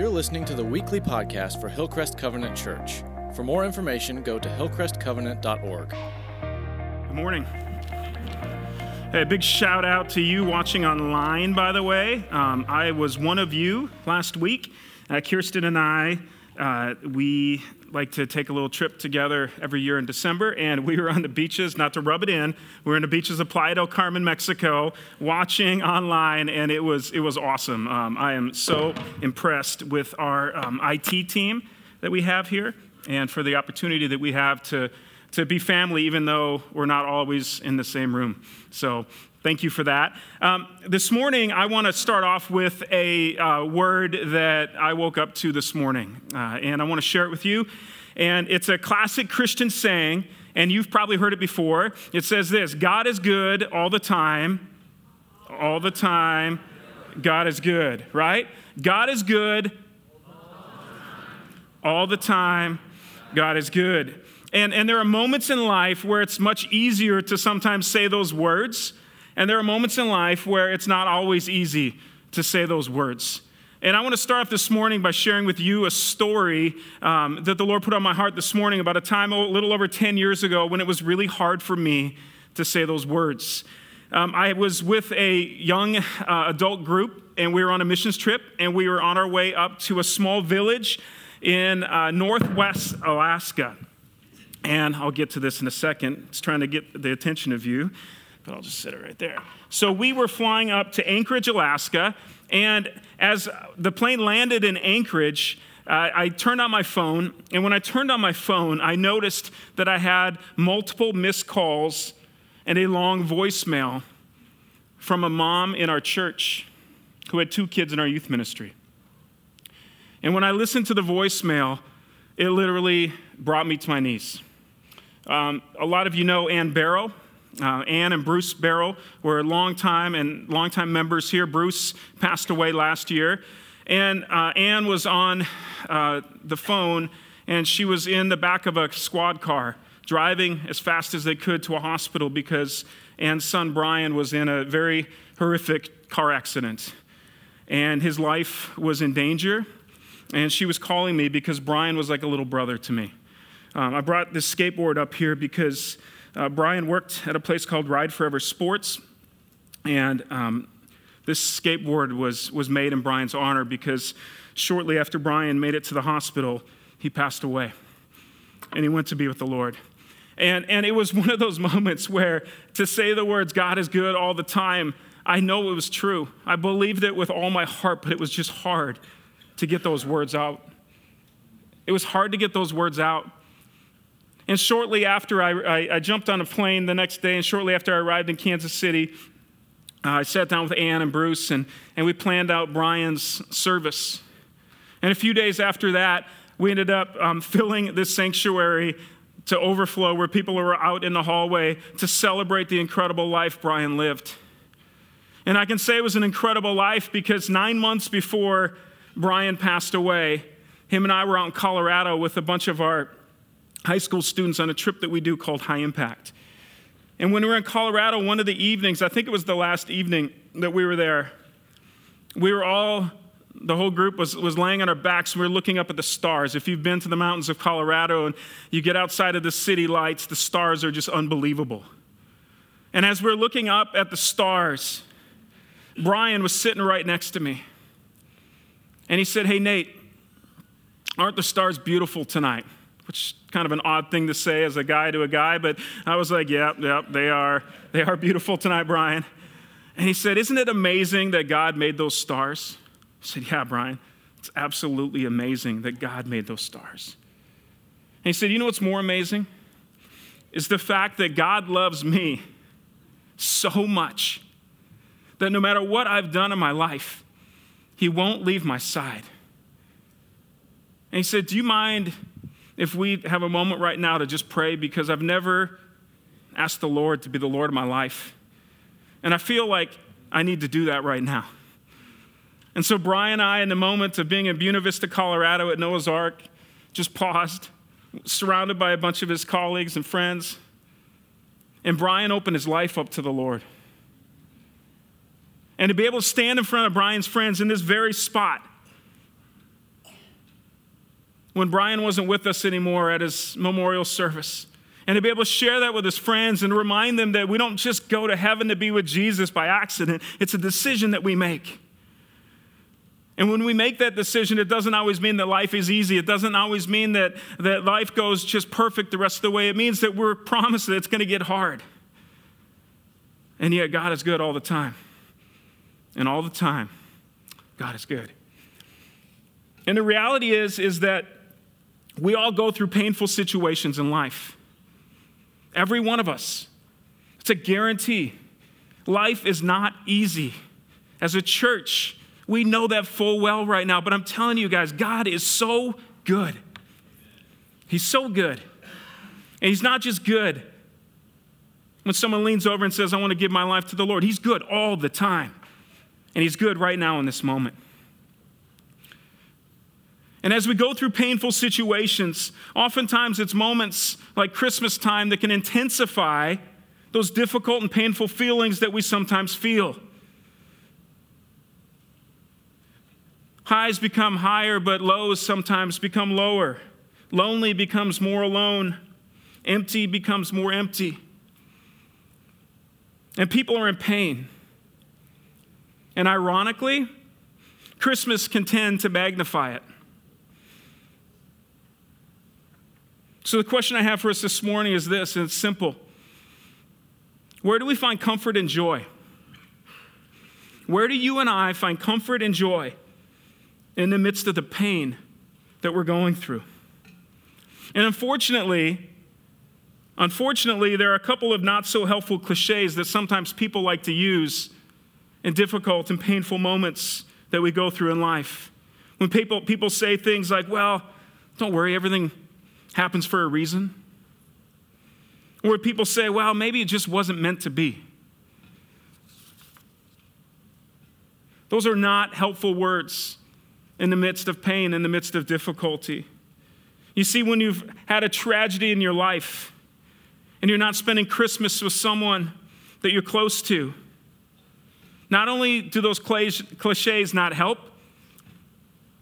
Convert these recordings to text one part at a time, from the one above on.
You're listening to the weekly podcast for Hillcrest Covenant Church. For more information, go to hillcrestcovenant.org. Good morning. Hey, big shout out to you watching online, by the way. Um, I was one of you last week. Uh, Kirsten and I, uh, we like to take a little trip together every year in December, and we were on the beaches, not to rub it in, we were in the beaches of Playa del Carmen, Mexico, watching online, and it was, it was awesome. Um, I am so impressed with our um, IT team that we have here, and for the opportunity that we have to, to be family, even though we're not always in the same room. So Thank you for that. Um, this morning, I want to start off with a uh, word that I woke up to this morning, uh, and I want to share it with you. And it's a classic Christian saying, and you've probably heard it before. It says this God is good all the time, all the time. God is good, right? God is good all the time. God is good. And, and there are moments in life where it's much easier to sometimes say those words and there are moments in life where it's not always easy to say those words. And I want to start off this morning by sharing with you a story um, that the Lord put on my heart this morning about a time a little over 10 years ago when it was really hard for me to say those words. Um, I was with a young uh, adult group, and we were on a missions trip, and we were on our way up to a small village in uh, northwest Alaska. And I'll get to this in a second. It's trying to get the attention of you but I'll just sit it right there. So we were flying up to Anchorage, Alaska, and as the plane landed in Anchorage, uh, I turned on my phone, and when I turned on my phone, I noticed that I had multiple missed calls and a long voicemail from a mom in our church who had two kids in our youth ministry. And when I listened to the voicemail, it literally brought me to my knees. Um, a lot of you know Ann Barrow. Uh, Ann and Bruce Barrow were longtime and longtime members here. Bruce passed away last year. And uh, Ann was on uh, the phone, and she was in the back of a squad car, driving as fast as they could to a hospital because Ann's son Brian was in a very horrific car accident. And his life was in danger. And she was calling me because Brian was like a little brother to me. Um, I brought this skateboard up here because uh, Brian worked at a place called Ride Forever Sports, and um, this skateboard was, was made in Brian's honor because shortly after Brian made it to the hospital, he passed away and he went to be with the Lord. And, and it was one of those moments where to say the words, God is good all the time, I know it was true. I believed it with all my heart, but it was just hard to get those words out. It was hard to get those words out. And shortly after, I, I, I, jumped on a plane the next day, and shortly after I arrived in Kansas City, uh, I sat down with Ann and Bruce, and, and we planned out Brian's service. And a few days after that, we ended up um, filling this sanctuary to overflow where people were out in the hallway to celebrate the incredible life Brian lived. And I can say it was an incredible life because nine months before Brian passed away, him and I were out in Colorado with a bunch of our high school students on a trip that we do called High Impact. And when we were in Colorado, one of the evenings, I think it was the last evening that we were there, we were all, the whole group was, was laying on our backs and we were looking up at the stars. If you've been to the mountains of Colorado and you get outside of the city lights, the stars are just unbelievable. And as we we're looking up at the stars, Brian was sitting right next to me. And he said, Hey, Nate, aren't the stars beautiful tonight? Which is kind of an odd thing to say as a guy to a guy, but I was like, yep, yep, they are. They are beautiful tonight, Brian. And he said, Isn't it amazing that God made those stars? I said, Yeah, Brian, it's absolutely amazing that God made those stars. And he said, You know what's more amazing? Is the fact that God loves me so much that no matter what I've done in my life, He won't leave my side. And he said, Do you mind if we have a moment right now to just pray because I've never asked the Lord to be the Lord of my life. And I feel like I need to do that right now. And so Brian and I, in the moment of being in Buena Vista, Colorado at Noah's Ark, just paused, surrounded by a bunch of his colleagues and friends. And Brian opened his life up to the Lord. And to be able to stand in front of Brian's friends in this very spot when Brian wasn't with us anymore at his memorial service. And to be able to share that with his friends and remind them that we don't just go to heaven to be with Jesus by accident, it's a decision that we make. And when we make that decision, it doesn't always mean that life is easy. It doesn't always mean that, that life goes just perfect the rest of the way. It means that we're promised that it's going to get hard. And yet, God is good all the time. And all the time, God is good. And the reality is, is that we all go through painful situations in life. Every one of us. It's a guarantee. Life is not easy. As a church, we know that full well right now, but I'm telling you guys, God is so good. He's so good. And He's not just good when someone leans over and says, I want to give my life to the Lord. He's good all the time. And He's good right now in this moment. And as we go through painful situations, oftentimes it's moments like Christmas time that can intensify those difficult and painful feelings that we sometimes feel. Highs become higher, but lows sometimes become lower. Lonely becomes more alone. Empty becomes more empty. And people are in pain. And ironically, Christmas can tend to magnify it. So, the question I have for us this morning is this, and it's simple Where do we find comfort and joy? Where do you and I find comfort and joy in the midst of the pain that we're going through? And unfortunately, unfortunately, there are a couple of not so helpful cliches that sometimes people like to use in difficult and painful moments that we go through in life. When people, people say things like, well, don't worry, everything happens for a reason. Or people say, well, maybe it just wasn't meant to be. Those are not helpful words in the midst of pain, in the midst of difficulty. You see, when you've had a tragedy in your life and you're not spending Christmas with someone that you're close to, not only do those cliches not help,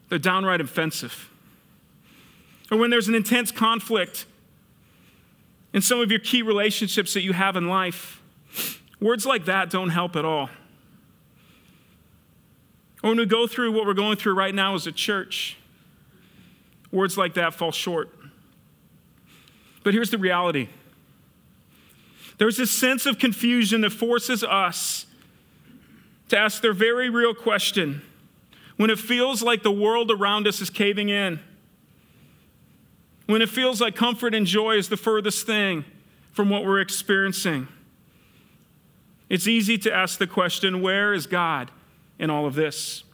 they're downright offensive or when there's an intense conflict in some of your key relationships that you have in life, words like that don't help at all. Or when we go through what we're going through right now as a church, words like that fall short. But here's the reality there's this sense of confusion that forces us to ask their very real question when it feels like the world around us is caving in when it feels like comfort and joy is the furthest thing from what we're experiencing. It's easy to ask the question where is God in all of this?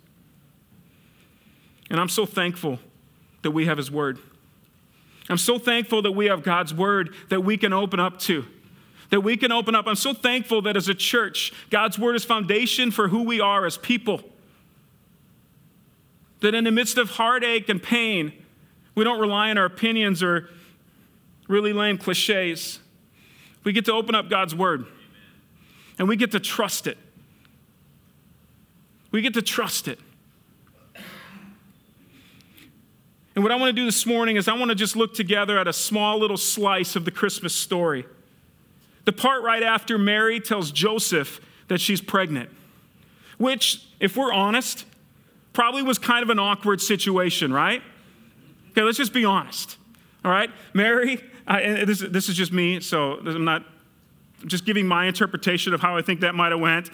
And I'm so thankful that we have His Word. I'm so thankful that we have God's Word that we can open up to. That we can open up. I'm so thankful that as a church, God's Word is foundation for who we are as people. That in the midst of heartache and pain, we don't rely on our opinions or really lame cliches. We get to open up God's word and we get to trust it. We get to trust it. And what I want to do this morning is I want to just look together at a small little slice of the Christmas story. The part right after Mary tells Joseph that she's pregnant, which, if we're honest, probably was kind of an awkward situation, right? Okay, let's just be honest. All right? Mary, uh, and this, this is just me, so I'm not I'm just giving my interpretation of how I think that might have went.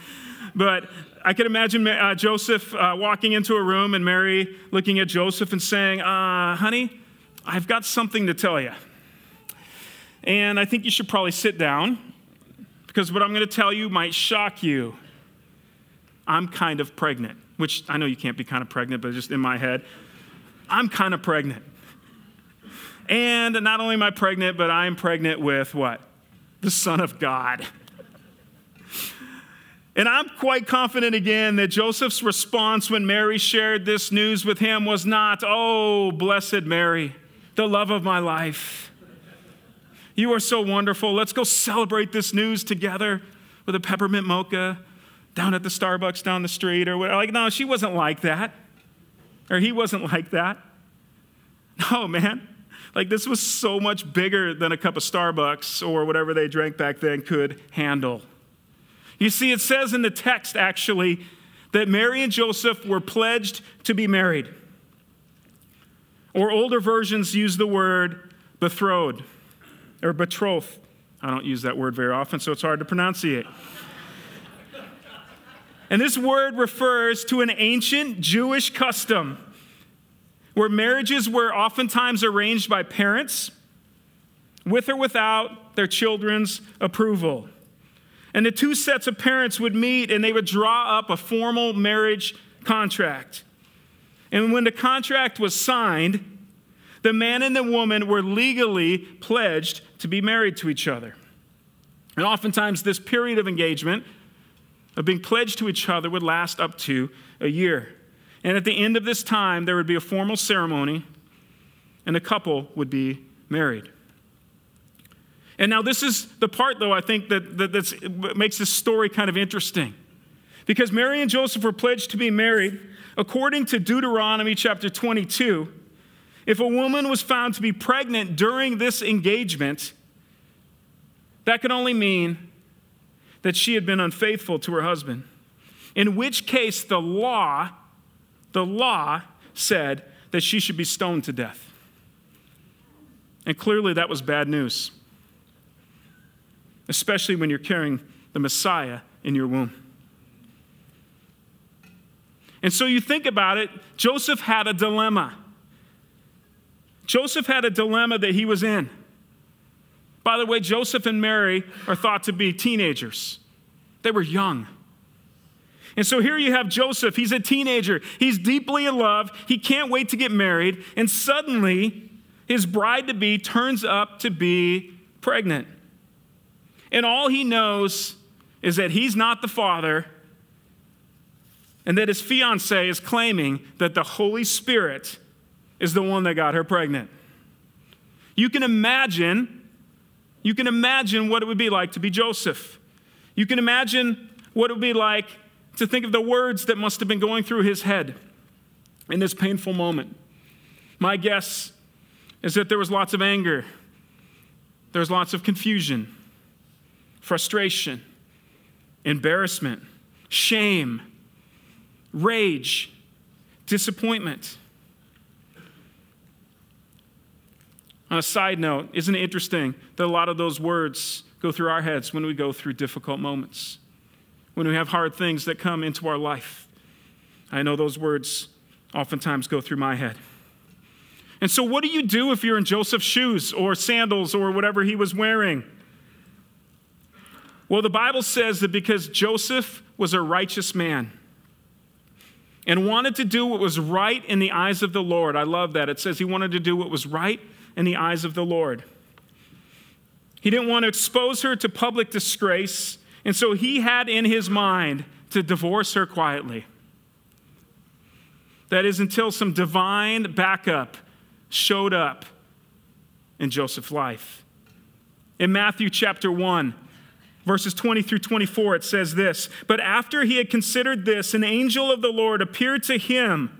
But I can imagine uh, Joseph uh, walking into a room and Mary looking at Joseph and saying, uh, honey, I've got something to tell you. And I think you should probably sit down because what I'm going to tell you might shock you. I'm kind of pregnant, which I know you can't be kind of pregnant, but just in my head, I'm kind of pregnant. And not only am I pregnant, but I'm pregnant with what? The Son of God. And I'm quite confident again that Joseph's response when Mary shared this news with him was not, Oh, blessed Mary, the love of my life. You are so wonderful. Let's go celebrate this news together with a peppermint mocha down at the Starbucks down the street or whatever. Like, no, she wasn't like that. Or he wasn't like that. No, man. Like, this was so much bigger than a cup of Starbucks or whatever they drank back then could handle. You see, it says in the text, actually, that Mary and Joseph were pledged to be married. Or older versions use the word betrothed or betrothed. I don't use that word very often, so it's hard to pronunciate. And this word refers to an ancient Jewish custom where marriages were oftentimes arranged by parents with or without their children's approval. And the two sets of parents would meet and they would draw up a formal marriage contract. And when the contract was signed, the man and the woman were legally pledged to be married to each other. And oftentimes, this period of engagement, of being pledged to each other, would last up to a year. And at the end of this time, there would be a formal ceremony, and the couple would be married. And now, this is the part, though, I think that, that makes this story kind of interesting. Because Mary and Joseph were pledged to be married, according to Deuteronomy chapter 22, if a woman was found to be pregnant during this engagement, that could only mean that she had been unfaithful to her husband. In which case, the law the law said that she should be stoned to death. And clearly that was bad news, especially when you're carrying the Messiah in your womb. And so you think about it, Joseph had a dilemma. Joseph had a dilemma that he was in. By the way, Joseph and Mary are thought to be teenagers, they were young. And so here you have Joseph. He's a teenager. He's deeply in love. He can't wait to get married. And suddenly, his bride to be turns up to be pregnant. And all he knows is that he's not the father and that his fiance is claiming that the Holy Spirit is the one that got her pregnant. You can imagine, you can imagine what it would be like to be Joseph. You can imagine what it would be like to think of the words that must have been going through his head in this painful moment. My guess is that there was lots of anger, there was lots of confusion, frustration, embarrassment, shame, rage, disappointment. On a side note, isn't it interesting that a lot of those words go through our heads when we go through difficult moments? when we have hard things that come into our life. I know those words oftentimes go through my head. And so, what do you do if you're in Joseph's shoes or sandals or whatever he was wearing? Well, the Bible says that because Joseph was a righteous man and wanted to do what was right in the eyes of the Lord, I love that. It says he wanted to do what was right in the eyes of the Lord. He didn't want to expose her to public disgrace, and so he had in his mind to divorce her quietly. That is until some divine backup showed up in Joseph's life. In Matthew chapter 1, verses 20 through 24, it says this But after he had considered this, an angel of the Lord appeared to him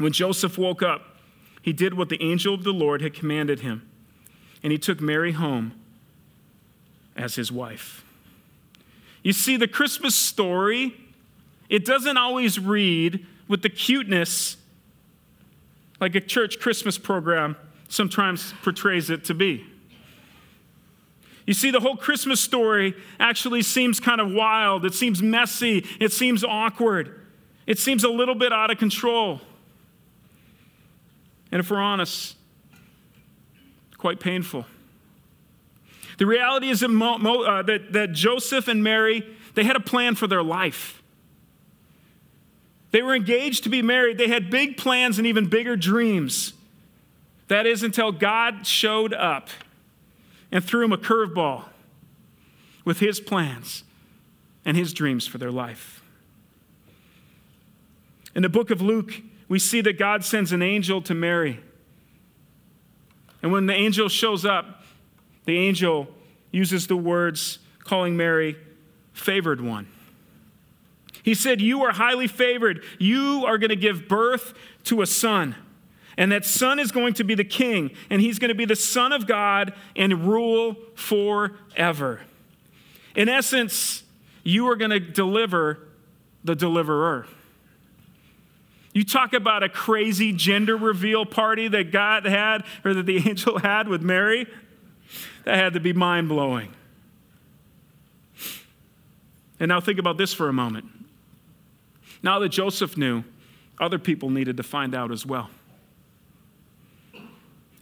When Joseph woke up, he did what the angel of the Lord had commanded him, and he took Mary home as his wife. You see, the Christmas story, it doesn't always read with the cuteness like a church Christmas program sometimes portrays it to be. You see, the whole Christmas story actually seems kind of wild. It seems messy. It seems awkward. It seems a little bit out of control. And if we're honest, quite painful. The reality is that, Mo, Mo, uh, that, that Joseph and Mary, they had a plan for their life. They were engaged to be married. They had big plans and even bigger dreams. That is until God showed up and threw him a curveball with his plans and his dreams for their life. In the book of Luke, we see that God sends an angel to Mary. And when the angel shows up, the angel uses the words calling Mary favored one. He said, You are highly favored. You are going to give birth to a son. And that son is going to be the king, and he's going to be the son of God and rule forever. In essence, you are going to deliver the deliverer. You talk about a crazy gender reveal party that God had or that the angel had with Mary. That had to be mind blowing. And now think about this for a moment. Now that Joseph knew, other people needed to find out as well.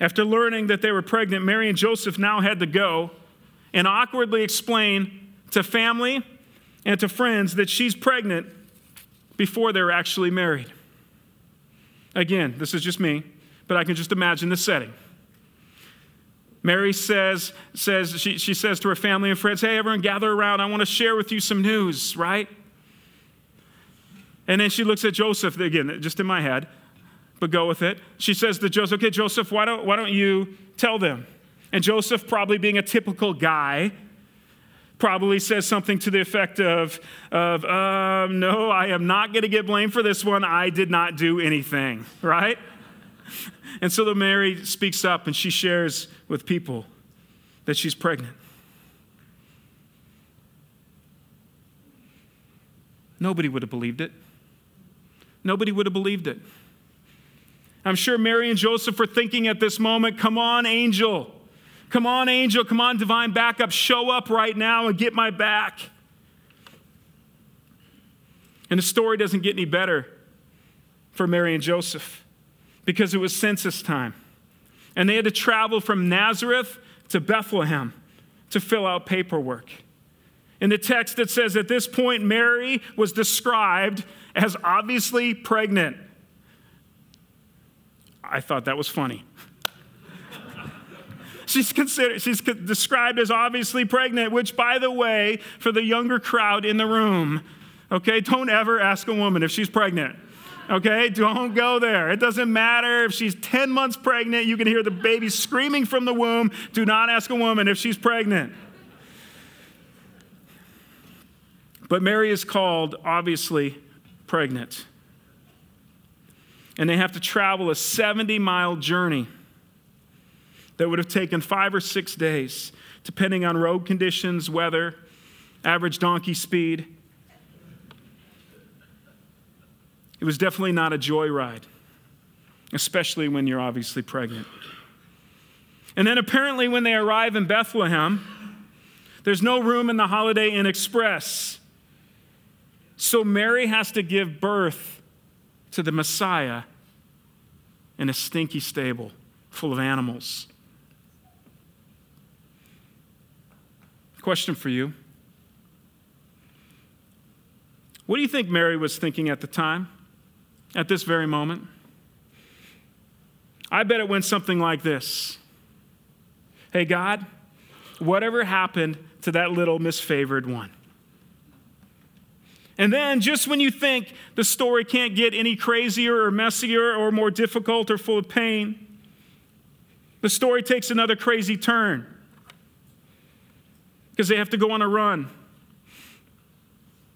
After learning that they were pregnant, Mary and Joseph now had to go and awkwardly explain to family and to friends that she's pregnant before they're actually married. Again, this is just me, but I can just imagine the setting. Mary says, says she, she says to her family and friends, Hey, everyone, gather around. I want to share with you some news, right? And then she looks at Joseph, again, just in my head, but go with it. She says to Joseph, Okay, Joseph, why don't, why don't you tell them? And Joseph, probably being a typical guy, probably says something to the effect of, of um, No, I am not going to get blamed for this one. I did not do anything, right? And so the Mary speaks up and she shares with people that she's pregnant. Nobody would have believed it. Nobody would have believed it. I'm sure Mary and Joseph were thinking at this moment, come on, angel. Come on, angel. Come on, divine backup. Show up right now and get my back. And the story doesn't get any better for Mary and Joseph because it was census time. And they had to travel from Nazareth to Bethlehem to fill out paperwork. In the text, it says at this point, Mary was described as obviously pregnant. I thought that was funny. she's considered she's described as obviously pregnant which by the way for the younger crowd in the room okay don't ever ask a woman if she's pregnant okay? Don't go there. It doesn't matter if she's 10 months pregnant you can hear the baby screaming from the womb do not ask a woman if she's pregnant. But mary is called obviously pregnant. And they have to travel a 70 mile journey that would have taken five or six days, depending on road conditions, weather, average donkey speed. It was definitely not a joyride, especially when you're obviously pregnant. And then apparently, when they arrive in Bethlehem, there's no room in the Holiday Inn Express. So Mary has to give birth to the Messiah in a stinky stable full of animals. Question for you What do you think Mary was thinking at the time, at this very moment? I bet it went something like this Hey, God, whatever happened to that little misfavored one? And then, just when you think the story can't get any crazier or messier or more difficult or full of pain, the story takes another crazy turn because they have to go on a run.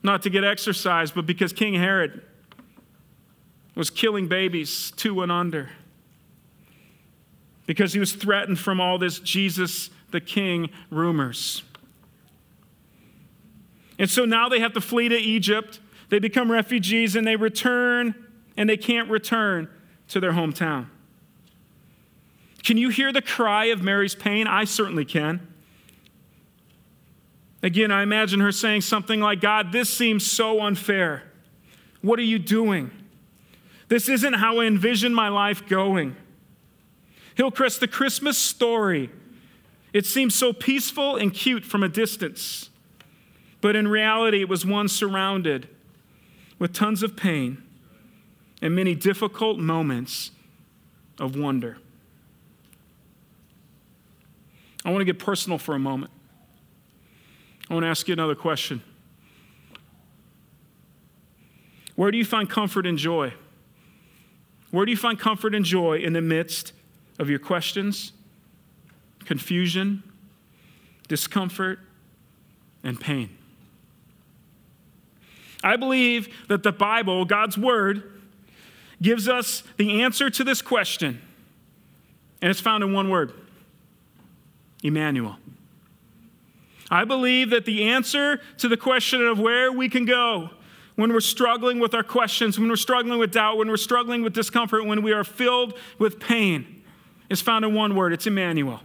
Not to get exercise, but because King Herod was killing babies two and under. Because he was threatened from all this Jesus the King rumors. And so now they have to flee to Egypt. They become refugees and they return, and they can't return to their hometown. Can you hear the cry of Mary's pain? I certainly can. Again, I imagine her saying something like, God, this seems so unfair. What are you doing? This isn't how I envision my life going. Hillcrest, the Christmas story, it seems so peaceful and cute from a distance. But in reality, it was one surrounded with tons of pain and many difficult moments of wonder. I want to get personal for a moment. I want to ask you another question. Where do you find comfort and joy? Where do you find comfort and joy in the midst of your questions, confusion, discomfort, and pain? I believe that the Bible, God's Word, gives us the answer to this question, and it's found in one word Emmanuel. I believe that the answer to the question of where we can go when we're struggling with our questions, when we're struggling with doubt, when we're struggling with discomfort, when we are filled with pain, is found in one word it's Emmanuel,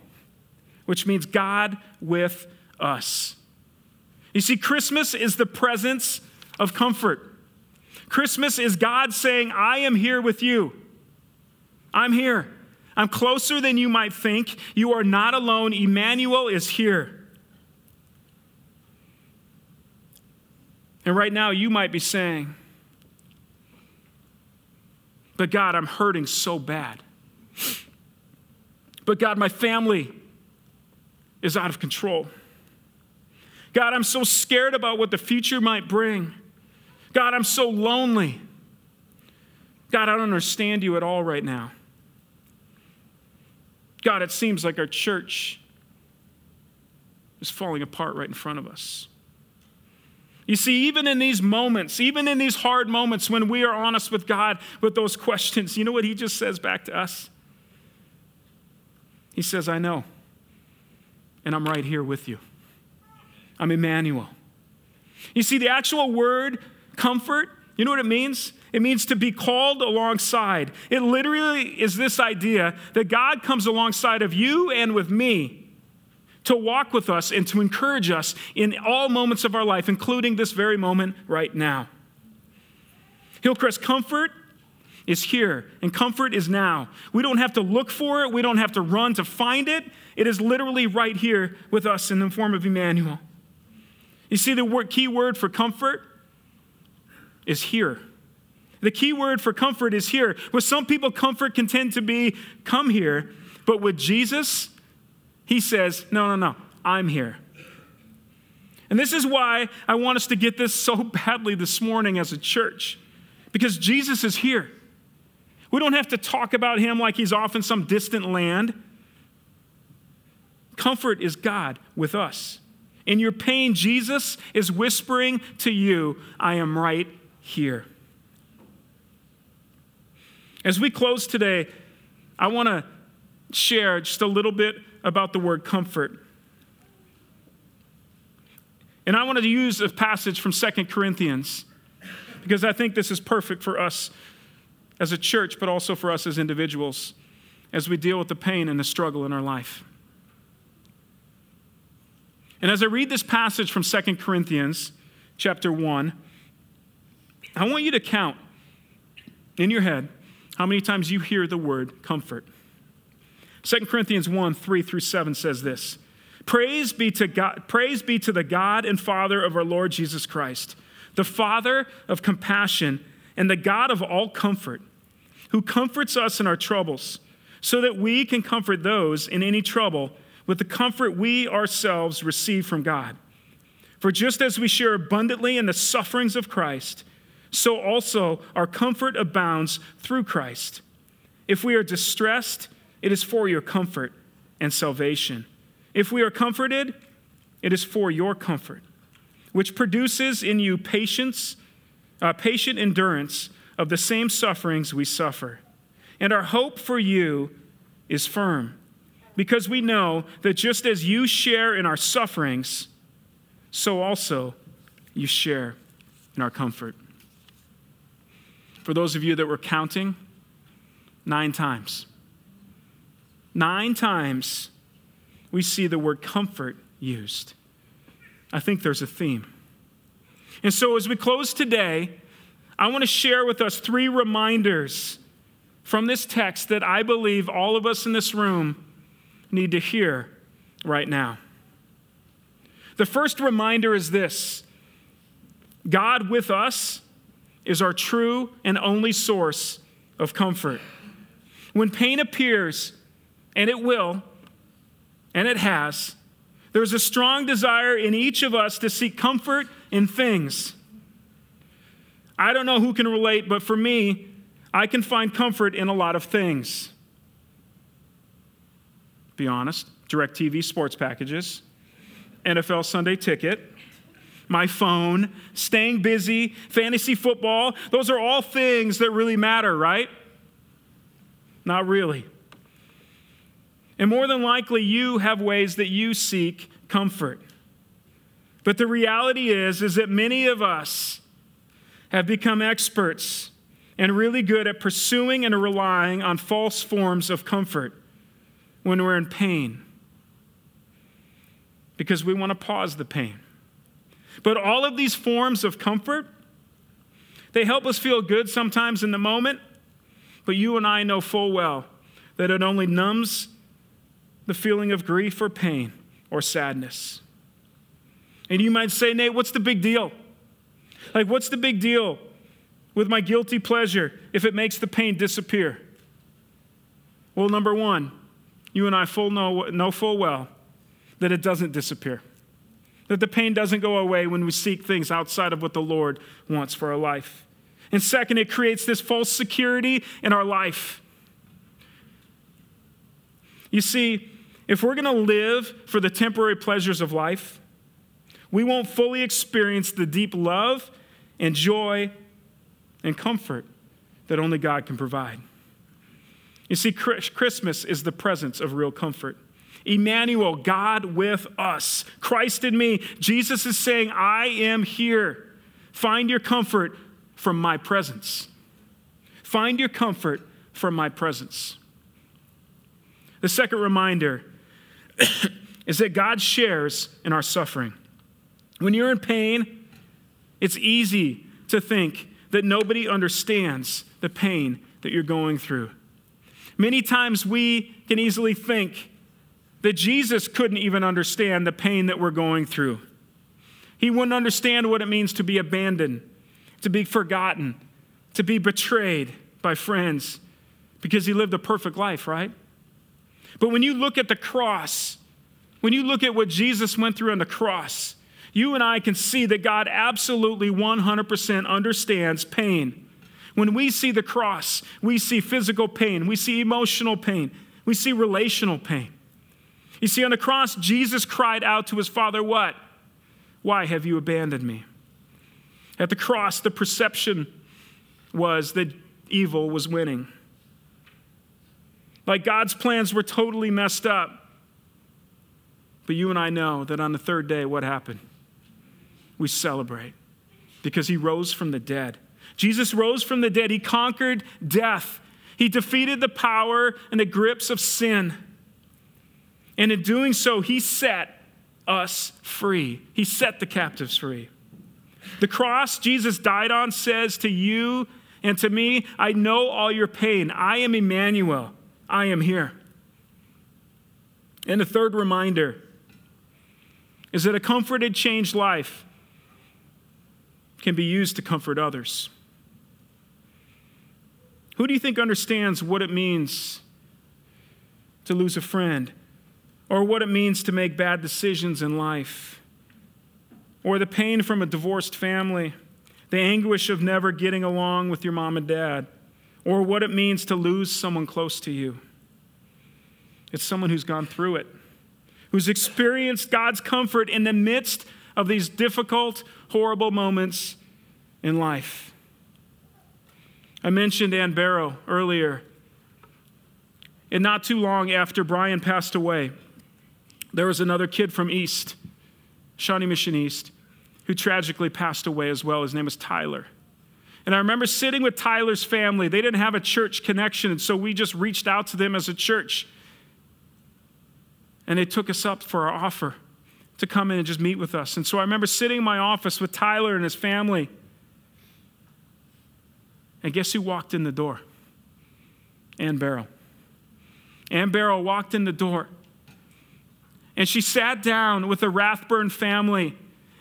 which means God with us. You see, Christmas is the presence of comfort. Christmas is God saying, I am here with you. I'm here. I'm closer than you might think. You are not alone. Emmanuel is here. And right now, you might be saying, But God, I'm hurting so bad. But God, my family is out of control. God, I'm so scared about what the future might bring. God, I'm so lonely. God, I don't understand you at all right now. God, it seems like our church is falling apart right in front of us. You see, even in these moments, even in these hard moments when we are honest with God with those questions, you know what He just says back to us? He says, I know, and I'm right here with you. I'm Emmanuel. You see, the actual word comfort, you know what it means? It means to be called alongside. It literally is this idea that God comes alongside of you and with me to walk with us and to encourage us in all moments of our life, including this very moment right now. Hillcrest Comfort is here, and comfort is now. We don't have to look for it, we don't have to run to find it. It is literally right here with us in the form of Emmanuel. You see, the word, key word for comfort is here. The key word for comfort is here. With some people, comfort can tend to be come here, but with Jesus, he says, no, no, no, I'm here. And this is why I want us to get this so badly this morning as a church, because Jesus is here. We don't have to talk about him like he's off in some distant land. Comfort is God with us. In your pain, Jesus is whispering to you, I am right here. As we close today, I want to share just a little bit about the word comfort. And I wanted to use a passage from Second Corinthians because I think this is perfect for us as a church, but also for us as individuals as we deal with the pain and the struggle in our life. And as I read this passage from Second Corinthians chapter 1, I want you to count in your head how many times you hear the word comfort. 2 Corinthians 1 3 through 7 says this Praise be, to God, praise be to the God and Father of our Lord Jesus Christ, the Father of compassion and the God of all comfort, who comforts us in our troubles, so that we can comfort those in any trouble with the comfort we ourselves receive from God. For just as we share abundantly in the sufferings of Christ, so also our comfort abounds through Christ. If we are distressed, it is for your comfort and salvation. If we are comforted, it is for your comfort, which produces in you patience, uh, patient endurance of the same sufferings we suffer. And our hope for you is firm because we know that just as you share in our sufferings, so also you share in our comfort. For those of you that were counting, nine times. Nine times we see the word comfort used. I think there's a theme. And so as we close today, I want to share with us three reminders from this text that I believe all of us in this room need to hear right now. The first reminder is this God with us is our true and only source of comfort. When pain appears, and it will, and it has, there's a strong desire in each of us to seek comfort in things. I don't know who can relate, but for me, I can find comfort in a lot of things. Be honest. DirecTV sports packages, NFL Sunday ticket, my phone, staying busy, fantasy football. Those are all things that really matter, right? Not really. And more than likely, you have ways that you seek comfort. But the reality is, is that many of us have become experts and really good at pursuing and relying on false forms of comfort when we're in pain because we want to pause the pain. But all of these forms of comfort, they help us feel good sometimes in the moment, but you and I know full well that it only numbs the feeling of grief or pain or sadness. And you might say, Nate, what's the big deal? Like, what's the big deal with my guilty pleasure if it makes the pain disappear? Well, number one, you and I full know, know full well that it doesn't disappear, that the pain doesn't go away when we seek things outside of what the Lord wants for our life. And second, it creates this false security in our life. You see, if we're going to live for the temporary pleasures of life, we won't fully experience the deep love and joy and comfort that only God can provide. You see, Christmas is the presence of real comfort. Emmanuel, God with us, Christ in me. Jesus is saying, I am here. Find your comfort from my presence. Find your comfort from my presence. The second reminder is that God shares in our suffering. When you're in pain, it's easy to think that nobody understands the pain that you're going through. Many times we can easily think that Jesus couldn't even understand the pain that we're going through. He wouldn't understand what it means to be abandoned, to be forgotten, to be betrayed by friends, because he lived a perfect life, right? But when you look at the cross, when you look at what Jesus went through on the cross, you and I can see that God absolutely 100% understands pain. When we see the cross, we see physical pain, we see emotional pain, we see relational pain. You see, on the cross, Jesus cried out to his Father, What? Why have you abandoned me? At the cross, the perception was that evil was winning. Like God's plans were totally messed up. But you and I know that on the third day, what happened? We celebrate because he rose from the dead. Jesus rose from the dead. He conquered death. He defeated the power and the grips of sin. And in doing so, he set us free. He set the captives free. The cross Jesus died on says to you and to me, I know all your pain. I am Emmanuel. I am here. And the third reminder is that a comforted, changed life can be used to comfort others. Who do you think understands what it means to lose a friend, or what it means to make bad decisions in life, or the pain from a divorced family, the anguish of never getting along with your mom and dad, or what it means to lose someone close to you? It's someone who's gone through it, who's experienced God's comfort in the midst of these difficult, horrible moments in life. I mentioned Ann Barrow earlier. And not too long after Brian passed away, there was another kid from East, Shawnee Mission East, who tragically passed away as well. His name was Tyler. And I remember sitting with Tyler's family. They didn't have a church connection, and so we just reached out to them as a church. And they took us up for our offer to come in and just meet with us. And so I remember sitting in my office with Tyler and his family. And guess who walked in the door? Ann Barrow. Ann Barrow walked in the door. And she sat down with the Rathburn family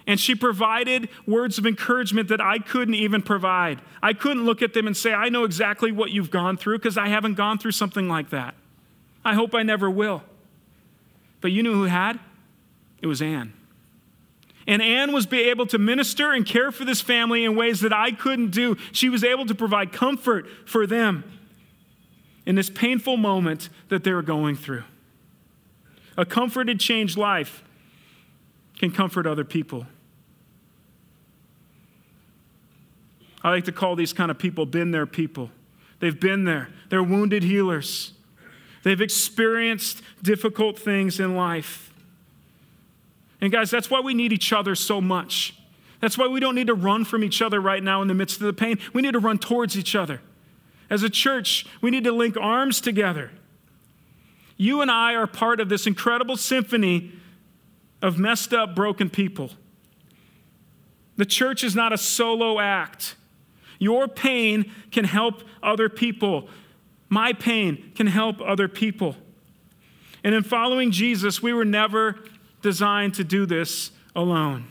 and she provided words of encouragement that I couldn't even provide. I couldn't look at them and say, I know exactly what you've gone through because I haven't gone through something like that. I hope I never will. But you knew who had? It was Ann. And Ann was able to minister and care for this family in ways that I couldn't do. She was able to provide comfort for them in this painful moment that they were going through. A comforted, changed life can comfort other people. I like to call these kind of people been there people. They've been there, they're wounded healers. They've experienced difficult things in life. And guys, that's why we need each other so much. That's why we don't need to run from each other right now in the midst of the pain. We need to run towards each other. As a church, we need to link arms together. You and I are part of this incredible symphony of messed up, broken people. The church is not a solo act. Your pain can help other people. My pain can help other people. And in following Jesus, we were never designed to do this alone.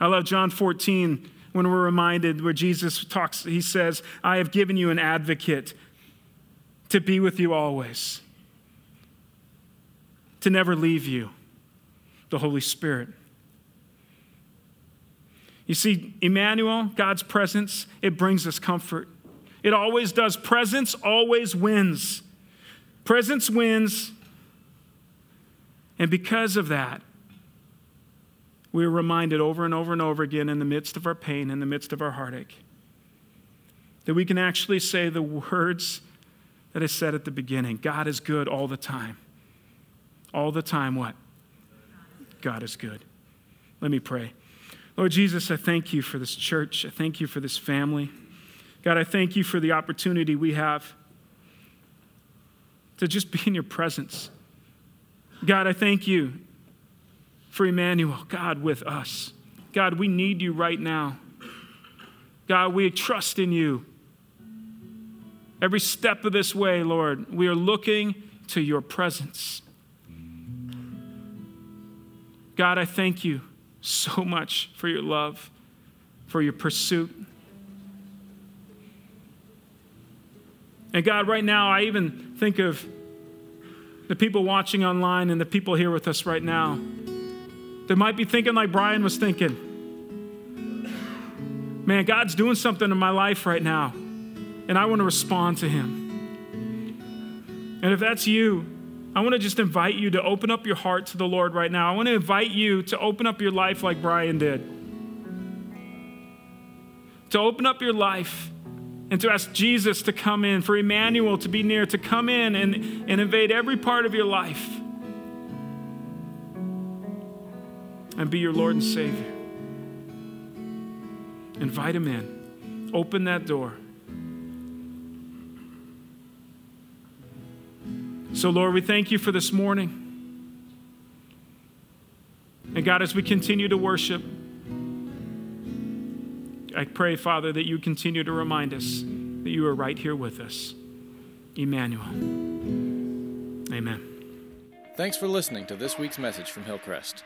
I love John 14 when we're reminded where Jesus talks, he says, I have given you an advocate to be with you always, to never leave you, the Holy Spirit. You see, Emmanuel, God's presence, it brings us comfort. It always does. Presence always wins. Presence wins. And because of that, we are reminded over and over and over again in the midst of our pain, in the midst of our heartache, that we can actually say the words that I said at the beginning God is good all the time. All the time, what? God is good. Let me pray. Lord Jesus, I thank you for this church. I thank you for this family. God, I thank you for the opportunity we have to just be in your presence. God, I thank you for Emmanuel, God with us. God, we need you right now. God, we trust in you. Every step of this way, Lord, we are looking to your presence. God, I thank you so much for your love, for your pursuit. And God, right now, I even think of the people watching online and the people here with us right now. They might be thinking like Brian was thinking. Man, God's doing something in my life right now, and I want to respond to Him. And if that's you, I want to just invite you to open up your heart to the Lord right now. I want to invite you to open up your life like Brian did. To open up your life and to ask Jesus to come in, for Emmanuel to be near, to come in and, and invade every part of your life and be your Lord and Savior. Invite him in, open that door. So, Lord, we thank you for this morning. And God, as we continue to worship, I pray, Father, that you continue to remind us that you are right here with us. Emmanuel. Amen. Thanks for listening to this week's message from Hillcrest.